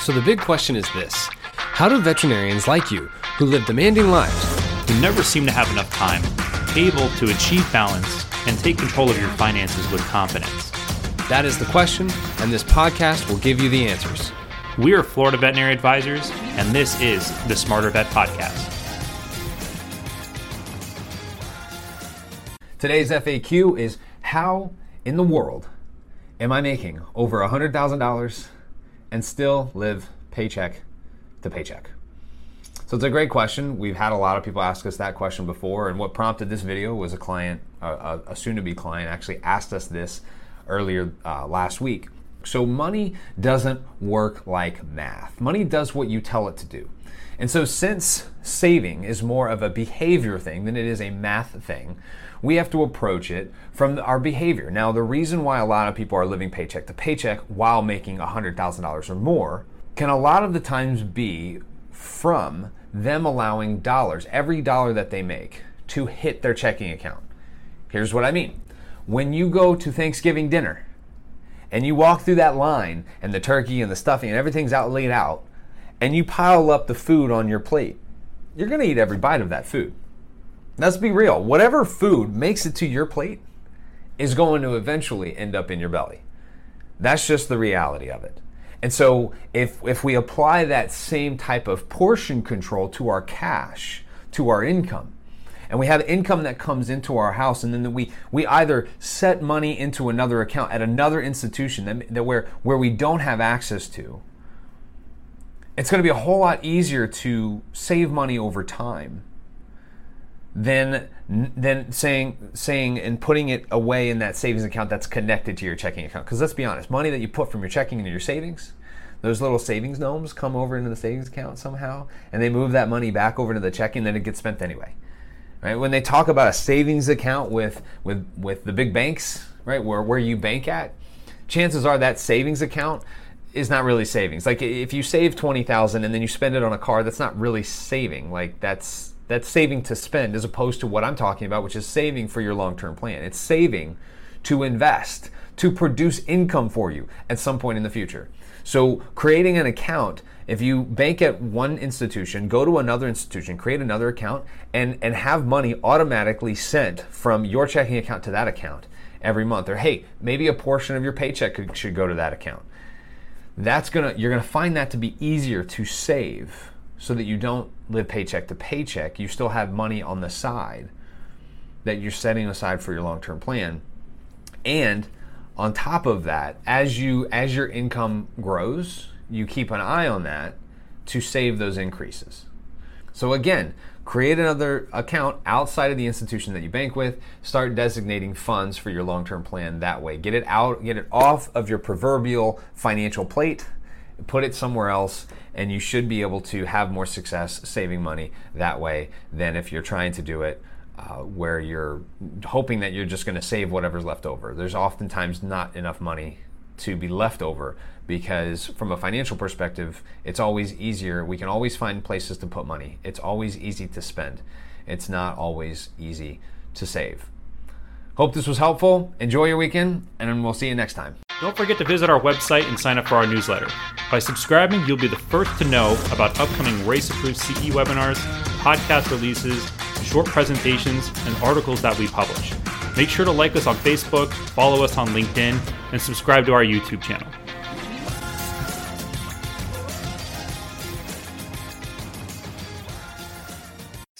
So the big question is this How do veterinarians like you, who live demanding lives, who never seem to have enough time, able to achieve balance and take control of your finances with confidence? That is the question, and this podcast will give you the answers. We are Florida Veterinary Advisors, and this is the Smarter Vet Podcast. Today's FAQ is How in the world am I making over $100,000 and still live paycheck to paycheck? So it's a great question. We've had a lot of people ask us that question before, and what prompted this video was a client, a, a soon-to-be client, actually asked us this earlier uh, last week. So money doesn't work like math. Money does what you tell it to do. And so since saving is more of a behavior thing than it is a math thing, we have to approach it from our behavior. Now, the reason why a lot of people are living paycheck to paycheck while making $100,000 or more can a lot of the times be from them allowing dollars, every dollar that they make, to hit their checking account. Here's what I mean. When you go to Thanksgiving dinner and you walk through that line and the turkey and the stuffing and everything's out laid out, and you pile up the food on your plate, you're going to eat every bite of that food. Let's be real. Whatever food makes it to your plate is going to eventually end up in your belly. That's just the reality of it. And so if if we apply that same type of portion control to our cash, to our income, and we have income that comes into our house and then we we either set money into another account at another institution that, that where where we don't have access to it's going to be a whole lot easier to save money over time than than saying saying and putting it away in that savings account that's connected to your checking account. Because let's be honest, money that you put from your checking into your savings, those little savings gnomes come over into the savings account somehow, and they move that money back over to the checking, and then it gets spent anyway. Right? When they talk about a savings account with with with the big banks, right, where where you bank at, chances are that savings account is not really savings. Like if you save twenty thousand and then you spend it on a car, that's not really saving. Like that's that's saving to spend as opposed to what I'm talking about, which is saving for your long term plan. It's saving to invest, to produce income for you at some point in the future. So, creating an account, if you bank at one institution, go to another institution, create another account, and, and have money automatically sent from your checking account to that account every month. Or, hey, maybe a portion of your paycheck could, should go to that account. That's gonna, you're gonna find that to be easier to save so that you don't live paycheck to paycheck. You still have money on the side that you're setting aside for your long-term plan. And on top of that, as you as your income grows, you keep an eye on that to save those increases. So again, create another account outside of the institution that you bank with, start designating funds for your long-term plan that way. Get it out, get it off of your proverbial financial plate put it somewhere else and you should be able to have more success saving money that way than if you're trying to do it uh, where you're hoping that you're just going to save whatever's left over. There's oftentimes not enough money to be left over because from a financial perspective, it's always easier. We can always find places to put money. It's always easy to spend. It's not always easy to save. Hope this was helpful. Enjoy your weekend, and we'll see you next time. Don't forget to visit our website and sign up for our newsletter. By subscribing, you'll be the first to know about upcoming race approved CE webinars, podcast releases, short presentations, and articles that we publish. Make sure to like us on Facebook, follow us on LinkedIn, and subscribe to our YouTube channel.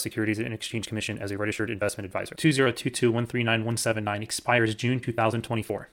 Securities and Exchange Commission as a registered investment advisor. 2022 139 expires June 2024.